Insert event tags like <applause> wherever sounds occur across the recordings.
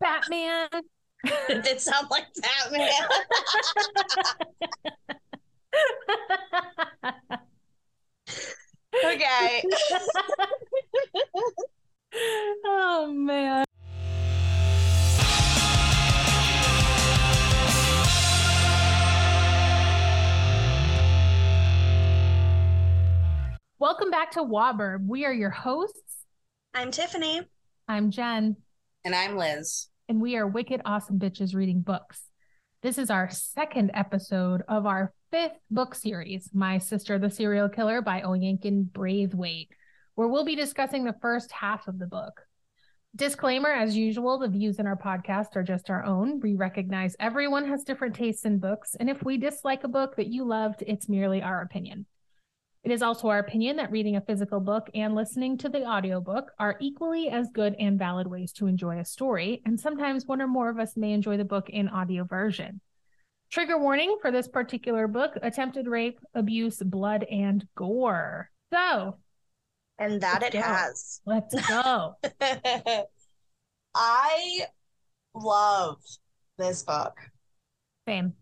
Batman. <laughs> it did sound like Batman. <laughs> okay. oh man. Welcome back to Waburb. We are your hosts. I'm Tiffany. I'm Jen. And I'm Liz. And we are wicked awesome bitches reading books. This is our second episode of our fifth book series, My Sister the Serial Killer by Oyinkan Braithwaite, where we'll be discussing the first half of the book. Disclaimer as usual, the views in our podcast are just our own. We recognize everyone has different tastes in books, and if we dislike a book that you loved, it's merely our opinion. It is also our opinion that reading a physical book and listening to the audiobook are equally as good and valid ways to enjoy a story, and sometimes one or more of us may enjoy the book in audio version. Trigger warning for this particular book attempted rape, abuse, blood, and gore. So, and that it go. has. Let's go. <laughs> I love this book. Same.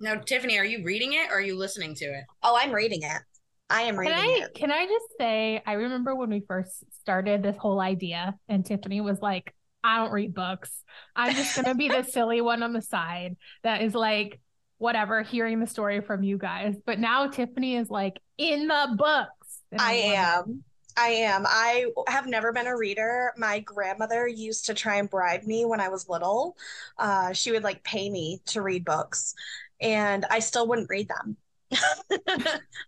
Now, Tiffany, are you reading it or are you listening to it? Oh, I'm reading it. I am reading can I, it. Can I just say, I remember when we first started this whole idea, and Tiffany was like, I don't read books. I'm just going to be the <laughs> silly one on the side that is like, whatever, hearing the story from you guys. But now Tiffany is like, in the books. I, I am. I am. I have never been a reader. My grandmother used to try and bribe me when I was little. Uh, she would like pay me to read books, and I still wouldn't read them. <laughs>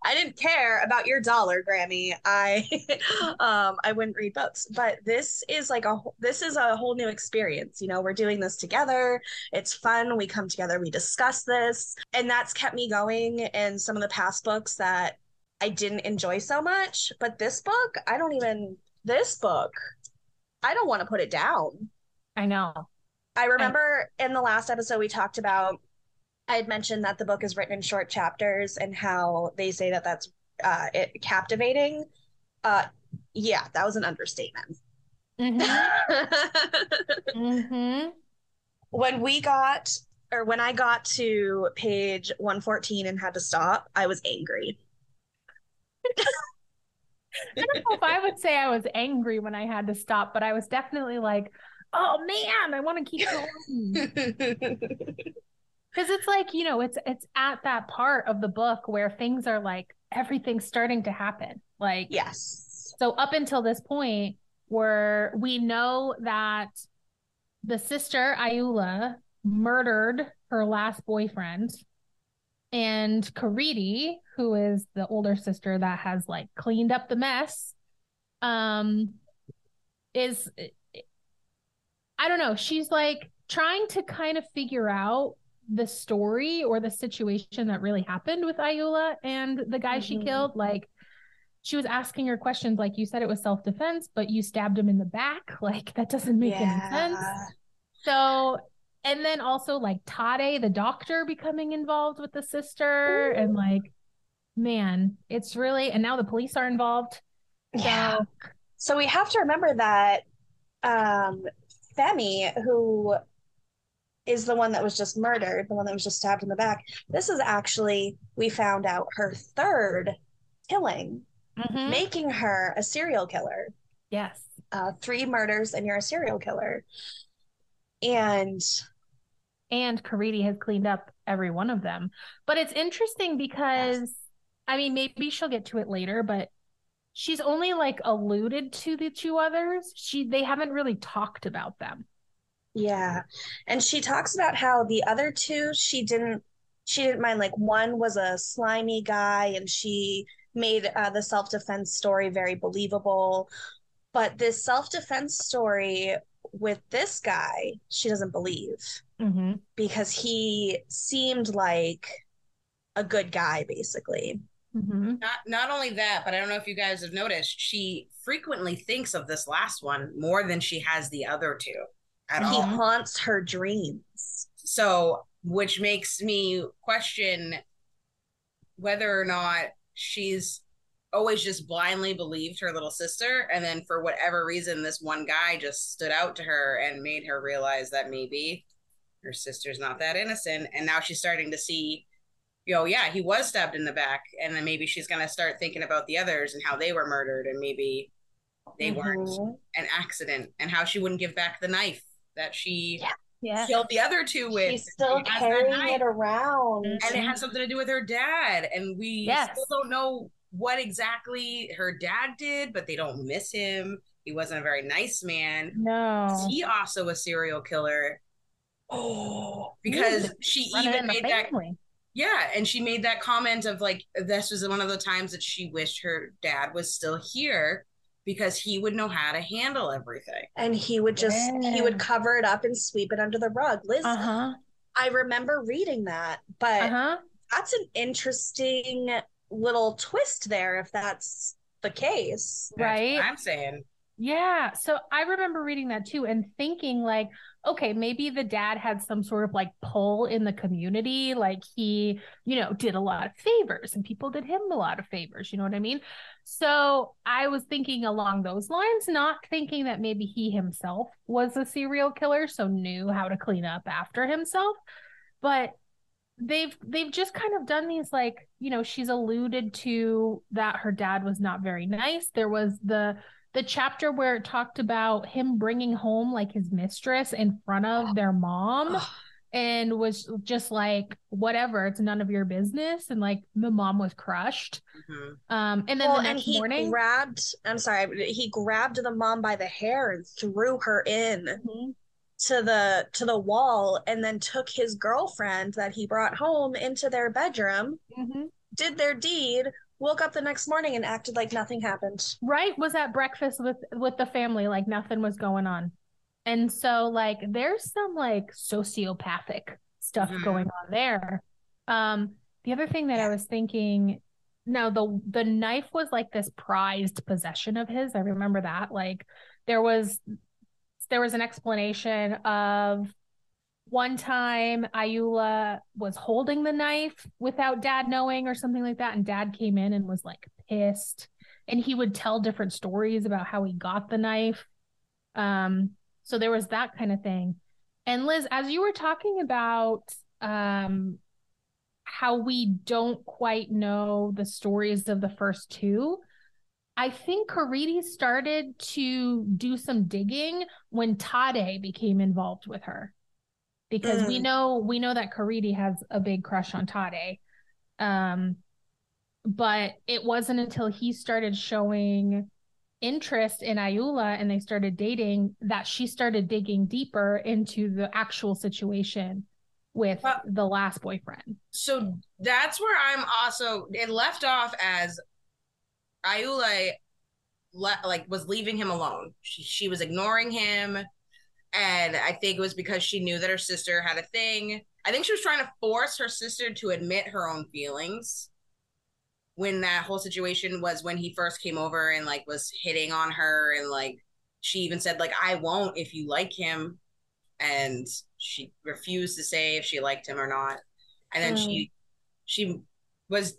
I didn't care about your dollar, Grammy. I <laughs> um I wouldn't read books, but this is like a this is a whole new experience. You know, we're doing this together. It's fun. We come together, we discuss this, and that's kept me going in some of the past books that I didn't enjoy so much, but this book, I don't even this book, I don't want to put it down. I know. I remember I... in the last episode we talked about I had mentioned that the book is written in short chapters and how they say that that's uh, it, captivating. Uh, yeah, that was an understatement. Mm-hmm. <laughs> mm-hmm. When we got, or when I got to page 114 and had to stop, I was angry. <laughs> I don't know if I would say I was angry when I had to stop, but I was definitely like, oh man, I want to keep going. <laughs> because it's like you know it's it's at that part of the book where things are like everything's starting to happen. Like yes. so up until this point where we know that the sister Ayoola murdered her last boyfriend. And Korede who is the older sister that has like cleaned up the mess um is I don't know. She's like trying to kind of figure out the story or the situation that really happened with Ayoola and the guy mm-hmm. she killed. Like she was asking her questions, like you said it was self defense, but you stabbed him in the back. <laughs> Like that doesn't make yeah. any sense. So, and then also like Tade, the doctor, becoming involved with the sister, Ooh. and like, man, it's really, and now the police are involved. Yeah. So, so we have to remember that um Femi, who is the one that was just murdered, the one that was just stabbed in the back. This is actually, we found out her third killing, mm-hmm. making her a serial killer. Yes. Uh, three murders and you're a serial killer. And and Korede has cleaned up every one of them. But it's interesting because yes. I mean maybe she'll get to it later, but she's only like alluded to the two others. She they haven't really talked about them. Yeah. And she talks about how the other two she didn't she didn't mind like one was a slimy guy and she made uh, the self-defense story very believable but this self-defense story with this guy she doesn't believe mm-hmm. because he seemed like a good guy basically mm-hmm. not not only that but i don't know if you guys have noticed she frequently thinks of this last one more than she has the other two at he all. He haunts her dreams. So, which makes me question whether or not she's always just blindly believed her little sister. And then for whatever reason, this one guy just stood out to her and made her realize that maybe her sister's not that innocent. And now she's starting to see, you know, yeah, he was stabbed in the back. And then maybe she's going to start thinking about the others and how they were murdered and maybe they mm-hmm. weren't an accident and how she wouldn't give back the knife that she yeah. Yeah. killed the other two with. She's still carrying it around. And it has something to do with her dad. And we yes. still don't know what exactly her dad did, but they don't miss him. He wasn't a very nice man. No. he also a serial killer? Oh, because she even made that. Yeah, and she made that comment of like this was one of the times that she wished her dad was still here because he would know how to handle everything. And he would just yeah. he would cover it up and sweep it under the rug. Liz, uh-huh. I remember reading that, but uh-huh. that's an interesting little twist there if that's the case. Right. I'm saying. Yeah. So I remember reading that too and thinking, like, okay, maybe the dad had some sort of like pull in the community. Like he, you know, did a lot of favors and people did him a lot of favors. You know what I mean? So I was thinking along those lines, not thinking that maybe he himself was a serial killer, so knew how to clean up after himself. But they've they've just kind of done these like you know she's alluded to that her dad was not very nice there was the the chapter where it talked about him bringing home like his mistress in front of their mom and was just like whatever it's none of your business. And like the mom was crushed. Mm-hmm. um and then well, the next and he morning grabbed i'm sorry he grabbed the mom by the hair and threw her in mm-hmm. to the to the wall and then took his girlfriend that he brought home into their bedroom mm-hmm. did their deed woke up the next morning and acted like nothing happened. Right was at breakfast with with the family like nothing was going on. And so like there's some like sociopathic stuff mm-hmm. going on there. Um the other thing that i was thinking no the the knife was like this prized possession of his. I remember that. Like there was there was an explanation of one time Ayoola was holding the knife without dad knowing or something like that. And dad came in and was like pissed. And he would tell different stories about how he got the knife. Um, so there was that kind of thing. And Liz, as you were talking about um how we don't quite know the stories of the first two, I think Korede started to do some digging when Tade became involved with her. Because mm. we know we know that Korede has a big crush on Tade. Um but it wasn't until he started showing interest in Ayoola and they started dating that she started digging deeper into the actual situation with well, the last boyfriend. So that's where I'm also it left off as Ayoola le- like was leaving him alone. She, she was ignoring him, and I think it was because she knew that her sister had a thing. I think she was trying to force her sister to admit her own feelings. When that whole situation was when he first came over and like was hitting on her and like she even said like I won't if you like him and she refused to say if she liked him or not. And then mm. she she was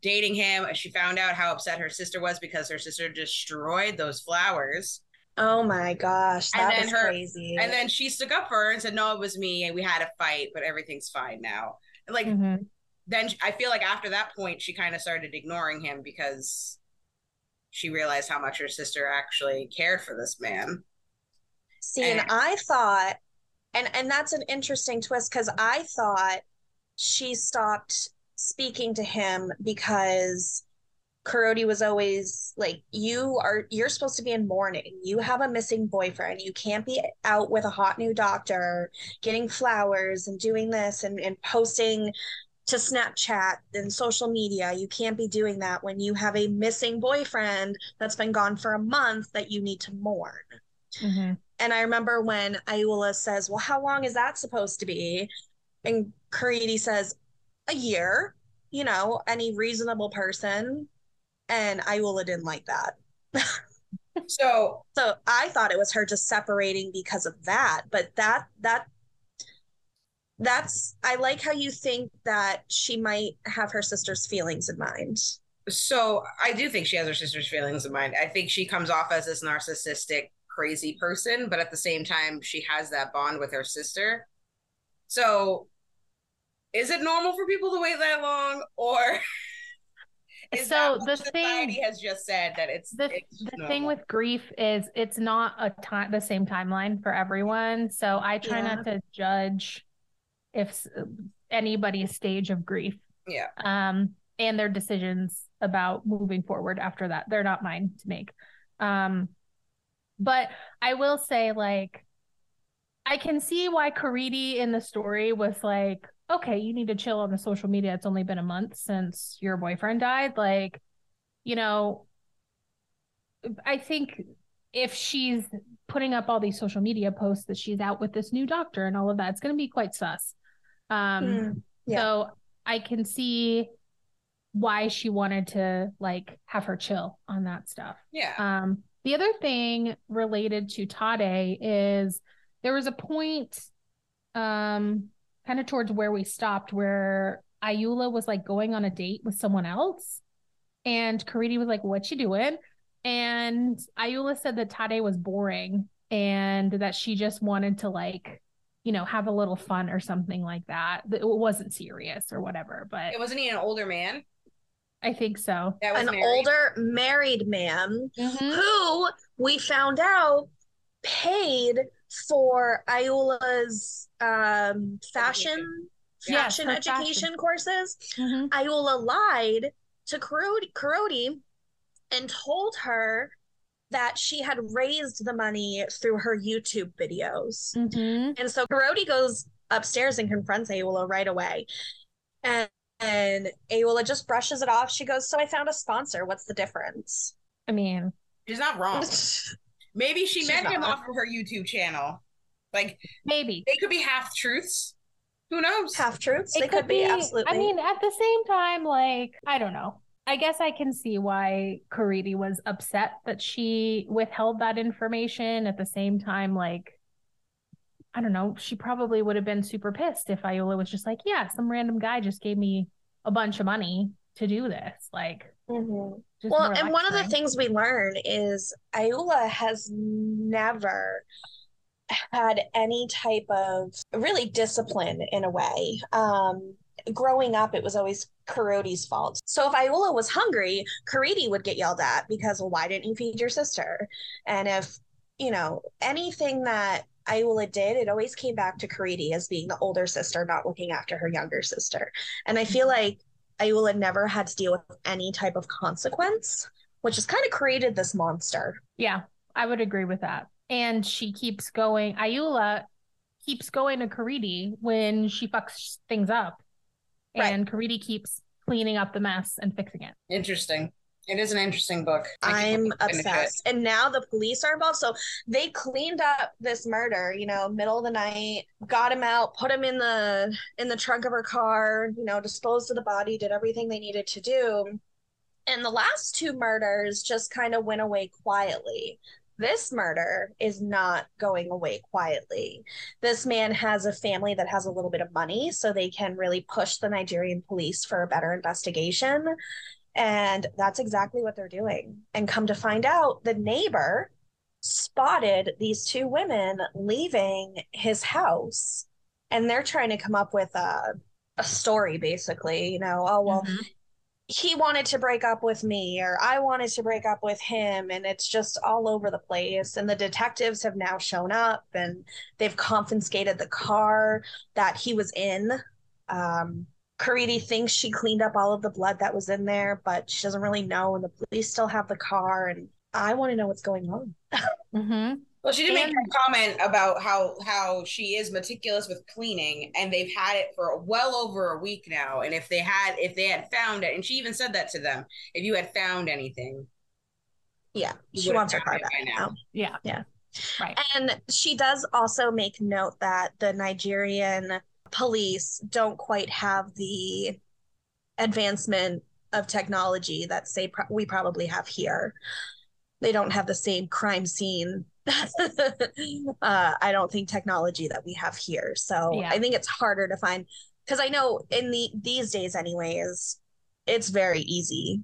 dating him. She found out how upset her sister was because her sister destroyed those flowers. Oh my gosh, that and then was her, crazy. And then she stuck up for her and said, "No, it was me, and we had a fight, but everything's fine now." And like, mm-hmm. then I feel like after that point, she kind of started ignoring him because she realized how much her sister actually cared for this man. See, and, and I thought, and and that's an interesting twist because I thought she stopped speaking to him because Korede was always like, You are you're supposed to be in mourning. You have a missing boyfriend. You can't be out with a hot new doctor, getting flowers and doing this and, and posting to Snapchat and social media. You can't be doing that when you have a missing boyfriend that's been gone for a month that you need to mourn. Mm-hmm. And I remember when Ayoola says, Well, how long is that supposed to be? And Korede says, a year, you know, any reasonable person. And Ayoola didn't like that. <laughs> so so I thought it was her just separating because of that. But that that that's I like how you think that she might have her sister's feelings in mind. So I do think she has her sister's feelings in mind. I think she comes off as this narcissistic, crazy person, but at the same time, she has that bond with her sister. So is it normal for people to wait that long or <laughs> is so the society thing has just said that it's the, it's the thing with grief is it's not a time the same timeline for everyone. So i try Yeah. not to judge if anybody's stage of grief. Yeah. Um and their decisions about moving forward after that. They're not mine to make. Um but i will say like i can see why Korede in the story was like okay you need to chill on the social media. It's only been a month since your boyfriend died. Like you know i think if she's putting up all these social media posts that she's out with this new doctor and all of that it's going to be quite sus. Um Mm, yeah. so I can see why she wanted to like have her chill on that stuff. yeah. Um, the other thing related to Tade is there was a point, um, kind of towards where we stopped, where Ayoola was like going on a date with someone else, and Korede was like, "What you doing?" And Ayoola said that Tade was boring and that she just wanted to like, you know, have a little fun or something like that. That It wasn't serious or whatever, but it wasn't he an older man I think so. that was An married? older married man Mhm. who we found out paid for Ayoola's um, fashion Yes, fashion her education fashion. courses. Mhm. Ayoola lied to Korede, Korede and told her that she had raised the money through her YouTube videos. Mhm. And so Korede goes upstairs and confronts Ayoola right away. And, and Ayoola just brushes it off. She goes, So I found a sponsor. What's the difference? I mean, she's not wrong <laughs> maybe she She's met him off of her youtube channel like maybe. they could be half truths who knows Half truths. They could be, absolutely. I mean, at the same time, like, I don't know. I guess I can see why Korede was upset that she withheld that information. At the same time, like, I don't know, she probably would have been super pissed if Ayoola was just like, yeah, some random guy just gave me a bunch of money to do this. Like, Mhm. Well, and one of the things we learn is Ayoola has never had any type of really discipline in a way. Um, growing up, it was always Korede's fault. So if Ayoola was hungry, Korede would get yelled at because, well, why didn't you feed your sister? And if, you know, anything that Ayoola did, it always came back to Korede as being the older sister, not looking after her younger sister. And I feel like Ayoola never had to deal with any type of consequence, which has kind of created this monster. Yeah, I would agree with that. And she keeps going. Ayoola keeps going to Korede when she fucks things up. Right. And Korede keeps cleaning up the mess and fixing it. interesting it is an interesting book I'm it. obsessed. And now the police are involved. So they cleaned up this murder, you know, middle of the night, got him out, put him in the in the trunk of her car, you know, disposed of the body, did everything they needed to do. And the last two murders just kind of went away quietly. This murder is not going away quietly. This man has a family that has a little bit of money, so they can really push the Nigerian police for a better investigation. And that's exactly what they're doing. And come to find out, the neighbor spotted these two women leaving his house. And they're trying to come up with a, a story, basically. You know, oh, well, Mhm. he wanted to break up with me, or I wanted to break up with him. And it's just all over the place. And the detectives have now shown up and they've confiscated the car that he was in. Um, Korede thinks she cleaned up all of the blood that was in there, but she doesn't really know. And the police still have the car. And I want to know what's going on. Mhm. Well, she did make And- a comment about how how she is meticulous with cleaning, and they've had it for well over a week now. And if they had if they had found it, and she even said that to them, if you had found anything, Yeah, she wants her car back by now. Yeah. Yeah. Right. And she does also make note that the Nigerian police don't quite have the advancement of technology that say pro- we probably have here. They don't have the same crime scene. <laughs> uh, I don't think technology that we have here. So Yeah. I think it's harder to find. Because I know in the these days, anyways, it's very easy.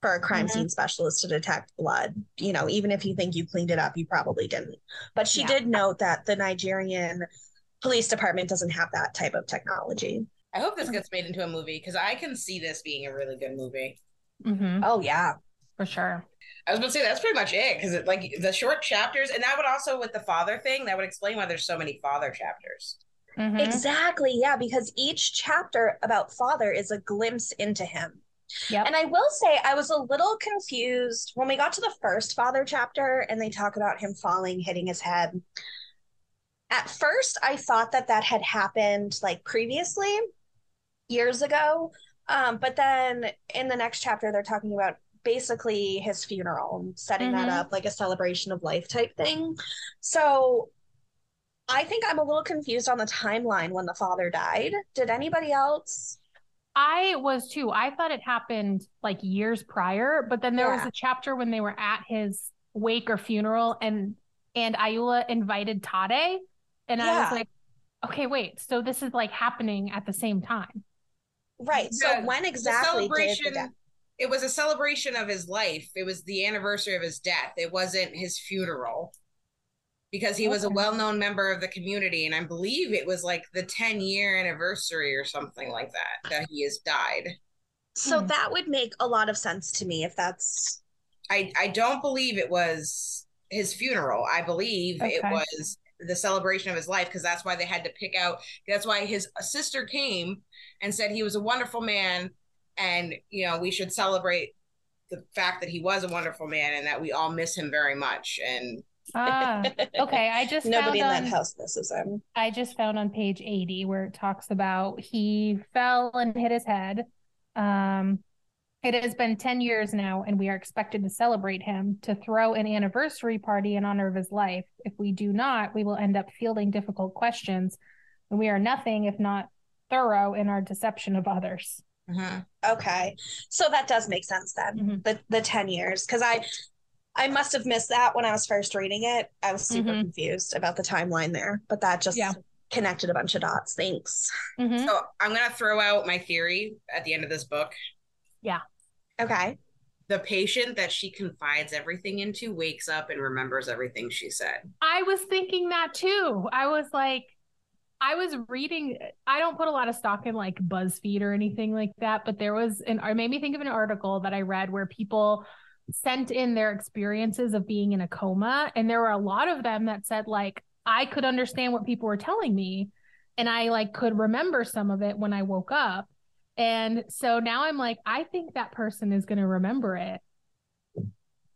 for a crime Mhm. scene specialist to detect blood. You know, even if you think you cleaned it up, you probably didn't. But she Yeah. did note that the Nigerian police department doesn't have that type of technology. I hope this gets made into a movie because I can see this being a really good movie. hmm Oh yeah. for sure. I was going to say that's pretty much it because it, like the short chapters, and that would also with the father thing that would explain why there's so many father chapters. Mhm. Exactly. Yeah, because each chapter about father is a glimpse into him. Yep. And I will say, I was a little confused when we got to the first father chapter and they talk about him falling, hitting his head. At first, I thought that that had happened like previously, years ago. Um, but then in the next chapter, they're talking about basically his funeral and setting that Mhm. up like a celebration of life type thing. So I think I'm a little confused on the timeline when the father died. Did anybody else? I was too. I thought it happened like years prior, but then there was a chapter when they were at his wake or funeral and and Ayoola invited Tade and I was like, okay, wait. So this is like happening at the same time. Right. So The- when The exactly did the death? It was a celebration of his life. It was the anniversary of his death. It wasn't his funeral because he was a well-known member of the community, and I believe it was like the 10-year anniversary or something like that that he has died. So Hmm. that would make a lot of sense to me if that's I I don't believe it was his funeral. I believe it was the celebration of his life because that's why they had to pick out. That's why his sister came and said he was a wonderful man, and you know we should celebrate the fact that he was a wonderful man and that we all miss him very much. And Ah, okay. I just <laughs> nobody in found that house misses him. I just found on page 80 where it talks about he fell and hit his head. Um, it has been 10 years now, and we are expected to celebrate him to throw an anniversary party in honor of his life. If we do not, we will end up fielding difficult questions, and we are nothing if not thorough in our deception of others. Mhm. Okay. So that does make sense then. Mhm. The the 10 years. Because I I must have missed that when I was first reading it. I was super Mhm. confused about the timeline there, but that just Yeah. connected a bunch of dots. Thanks. Mhm. so I'm gonna throw out my theory at the end of this book. Okay. The patient that she confides everything into wakes up and remembers everything she said. I was thinking that too. I was like, I was reading, I don't put a lot of stock in like BuzzFeed or anything like that, but there was an, it made me think of an article that I read where people sent in their experiences of being in a coma. And there were a lot of them that said, like, I could understand what people were telling me. And I like could remember some of it when I woke up. And so now I'm like, I think that person is going to remember it.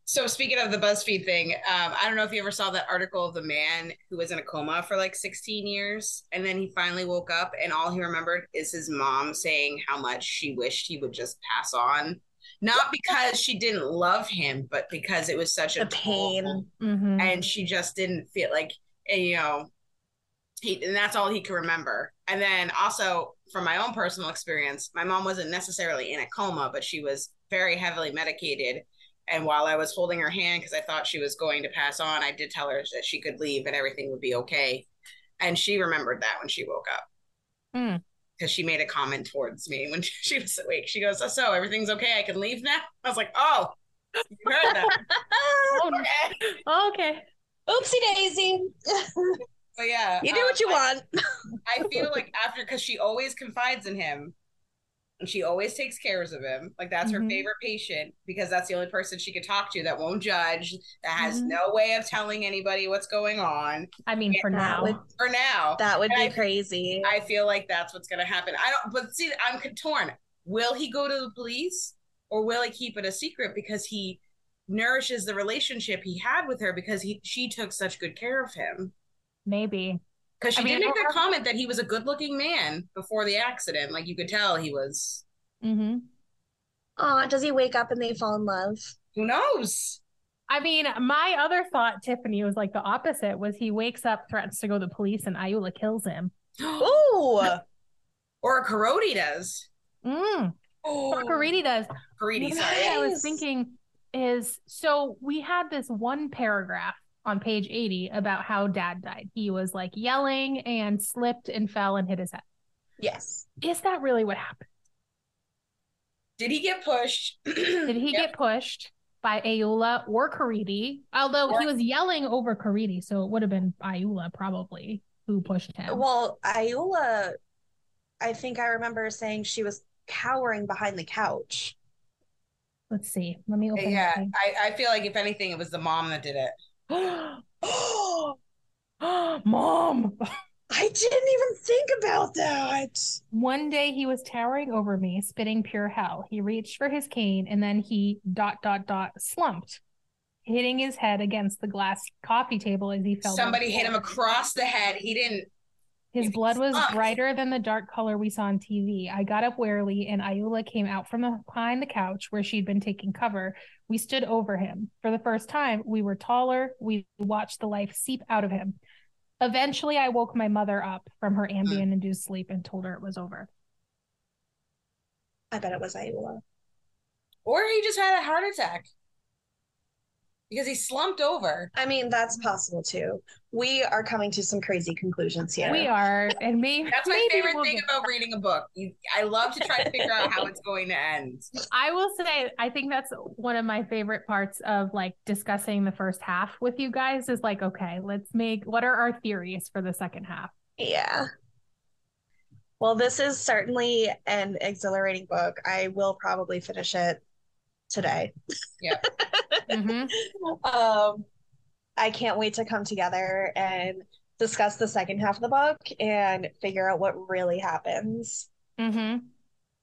So speaking of the BuzzFeed thing, um, I don't know if you ever saw that article of the man who was in a coma for like 16 years, and then he finally woke up, and all he remembered is his mom saying how much she wished he would just pass on, not because she didn't love him, but because it was such a The pain. Mhm. and she just didn't feel like, and, you know, he and that's all he could remember. And then also from my own personal experience, my mom wasn't necessarily in a coma, but she was very heavily medicated. And while I was holding her hand because I thought she was going to pass on, I did tell her that she could leave and everything would be okay. And she remembered that when she woke up. Hmm. Because she made a comment towards me when <laughs> she was awake. She goes, So everything's okay. I can leave now. I was like, Oh, you heard that. Oh, <laughs> <laughs> okay. okay. Oopsie daisy. But yeah. you do um, what you I- want. <laughs> I feel like after because she always confides in him and she always takes cares of him. Like that's her Mhm. favorite patient because that's the only person she could talk to that won't judge, that has Mhm. no way of telling anybody what's going on. I mean, for now. would For now, that would And be I- crazy. I feel like that's what's gonna happen. I don't but see I'm torn. Will he go to the police or will he keep it a secret because he nourishes the relationship he had with her because he she took such good care of him? Maybe. Because she I mean, did make that comment that he was a good looking man before the accident. Like you could tell he was. Mm-hmm. Aw, does he wake up and they fall in love? Who knows? I mean, my other thought, Tiffany, was like the opposite. Was he wakes up, threatens to go to the police, and Ayoola kills him. <gasps> Ooh. or Korede does. Mm. Or Korede does. Korede, The sorry. thing I was thinking is so we had this one paragraph on page 80 about how dad died. He was like yelling and slipped and fell and hit his head. Yes. Is that really what happened? Did he get pushed? <clears throat> Did he Yep. get pushed by Ayoola or Korede? Although he was yelling over Korede, so it would have been Ayoola probably who pushed him. Well, Ayoola, I think I remember saying she was cowering behind the couch. Let's see. Let me open Yeah. I, I feel like if anything, it was the mom that did it. <gasps> Mom. I didn't even think about that. One day he was towering over me, spitting pure hell. He reached for his cane and then he dot dot dot slumped, hitting his head against the glass coffee table as he fell. Somebody hit him across the head. He didn't. His blood was brighter than the dark color we saw on TV. I got up warily, and Ayoola came out from behind the couch where she'd been taking cover. We stood over him. For the first time, we were taller. We watched the life seep out of him. Eventually, I woke my mother up from her hmm. Ambien induced sleep and told her it was over. I bet it was Ayoola. Or he just had a heart attack because he slumped over. I mean, that's possible too. We are coming to some crazy conclusions here. We are, and me. <laughs> that's my favorite we'll thing about reading a book. You, I love to try to figure out how it's going to end. <laughs> I will say, I think that's one of my favorite parts of like discussing the first half with you guys is like, okay, let's make what are our theories for the second half? Yeah. Well, this is certainly an exhilarating book. I will probably finish it today. <laughs> Mhm. Um, I can't wait to come together and discuss the second half of the book and figure out what really happens. Mm-hmm.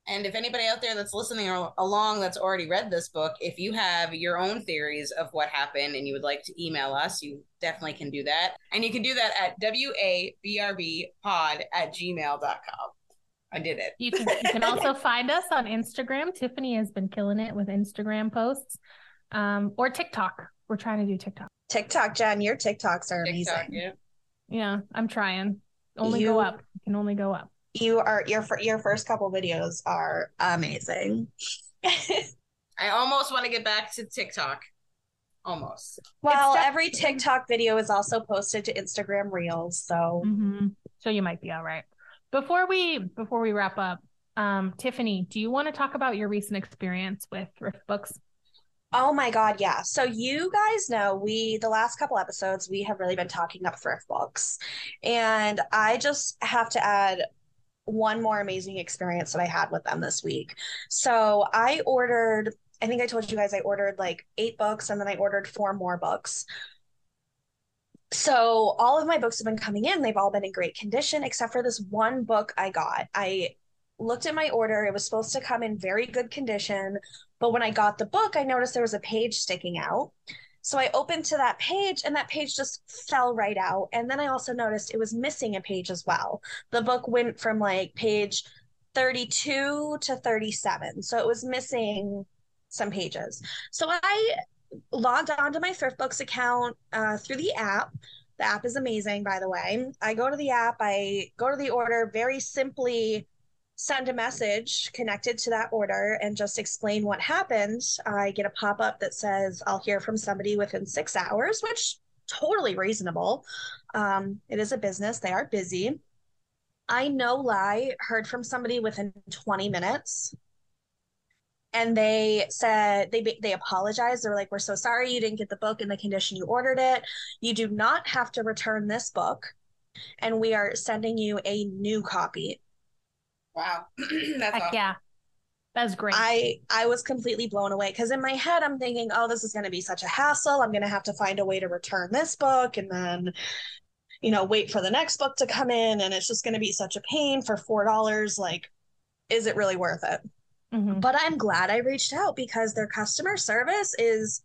And if anybody out there that's listening along that's already read this book, if you have your own theories of what happened and you would like to email us, you definitely can do that. And you can do that at wabrbpod at gmail.com. I did it. You can you can also find us on Instagram. Tiffany has been killing it with Instagram posts. Um, or TikTok. We're trying to do TikTok. TikTok, Jen, your TikToks are TikTok, amazing. yeah. Yeah, I'm trying. Only You- go up. You can only go up. You are your your first couple videos are amazing. <laughs> I almost want to get back to TikTok. Almost. well, def- every TikTok video is also posted to Instagram Reels, so hmm So you might be all right. Before we before we wrap up, um, Tiffany, do you want to talk about your recent experience with thrift books? Oh my God, yeah. So you guys know we the last couple episodes we have really been talking up thrift books. And I just have to add one more amazing experience that I had with them this week. So I ordered, I think I told you guys I ordered like eight books and then I ordered four more books. So all of my books have been coming in. They've all been in great condition except for this one book I got. I looked at my order. It was supposed to come in very good condition. But when I got the book, I noticed there was a page sticking out. So I opened to that page and that page just fell right out. And then I also noticed it was missing a page as well. The book went from like page 32 to 37. So it was missing some pages. So I logged onto my Thrift Books account uh, through the app. The app is amazing, by the way. I go to the app, I go to the order, very simply send a message connected to that order and just explain what happened. I get a pop up that says, I'll hear from somebody within six hours, which totally reasonable. Um, it is a business, they are busy. I no lie, heard from somebody within 20 minutes. And they said they they apologized. They were like, "We're so sorry you didn't get the book in the condition you ordered it. You do not have to return this book, and we are sending you a new copy." Wow. <clears throat> That's awesome. yeah. That's great. I I was completely blown away because in my head I'm thinking, oh, this is going to be such a hassle. I'm going to have to find a way to return this book and then, you know, wait for the next book to come in, and it's just going to be such a pain for four dollars. Like, is it really worth it? Mhm. But I'm glad I reached out because their customer service is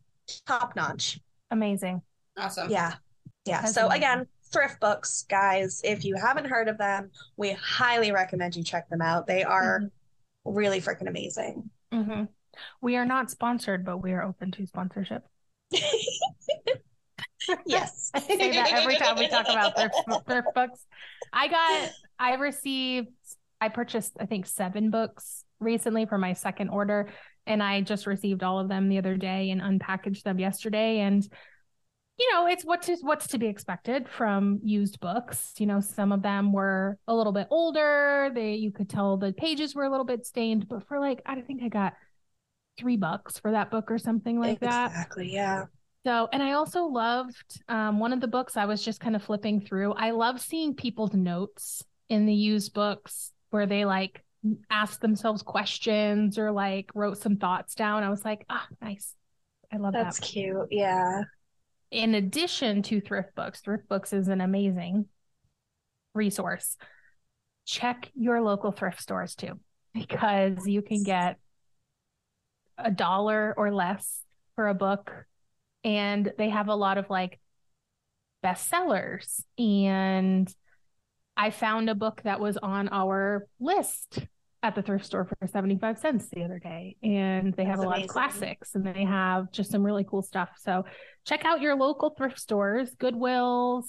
top notch. Amazing. Awesome. Yeah, yeah. That's so amazing. again, thrift books, guys. If you haven't heard of them, we highly recommend you check them out. They are Mhm. really freaking amazing. hmm We are not sponsored, but we are open to sponsorship. <laughs> yes. <laughs> I say that every time we talk about thrift, thrift books. I got, I received, I purchased, I think, seven books recently for my second order. And I just received all of them the other day and unpackaged them yesterday. And you know, it's what's to, what's to be expected from used books. You know, some of them were a little bit older. They you could tell the pages were a little bit stained, but for like I think I got three bucks for that book or something like exactly, that. Exactly. Yeah. So, and I also loved um, one of the books I was just kind of flipping through. I love seeing people's notes in the used books where they like asked themselves questions or like wrote some thoughts down. I was like, ah, nice. I love That's that. That's cute. Yeah. In addition to thrift books, thrift books is an amazing resource. Check your local thrift stores too, because you can get a dollar or less for a book and they have a lot of like bestsellers and I found a book that was on our list at the thrift store for 75 cents the other day. And they have That's a lot amazing. of classics and they have just some really cool stuff. So check out your local thrift stores, Goodwills,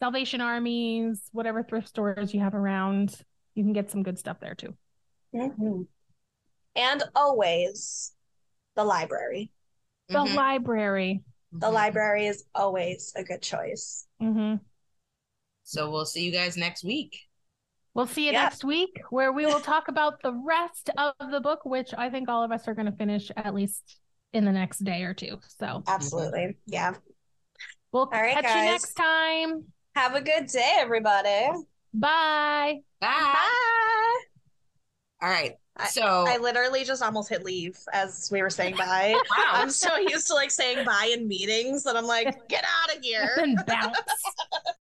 Salvation Armies, whatever thrift stores you have around. You can get some good stuff there too. Mm-hmm. And always the library. The mm-hmm. library. The mm-hmm. library is always a good choice. So we'll see you guys next week. We'll see you next week where we will talk about the rest of the book, which I think all of us are going to finish at least in the next day or two. So, absolutely. Yeah. We'll catch guys. you next time. Have a good day, everybody. Bye. Bye. Bye. All right. So I, I, literally just almost hit leave as we were saying bye. <laughs> wow. I'm so used to like saying bye in meetings that I'm like, get out of here. <laughs> And bounce. <laughs>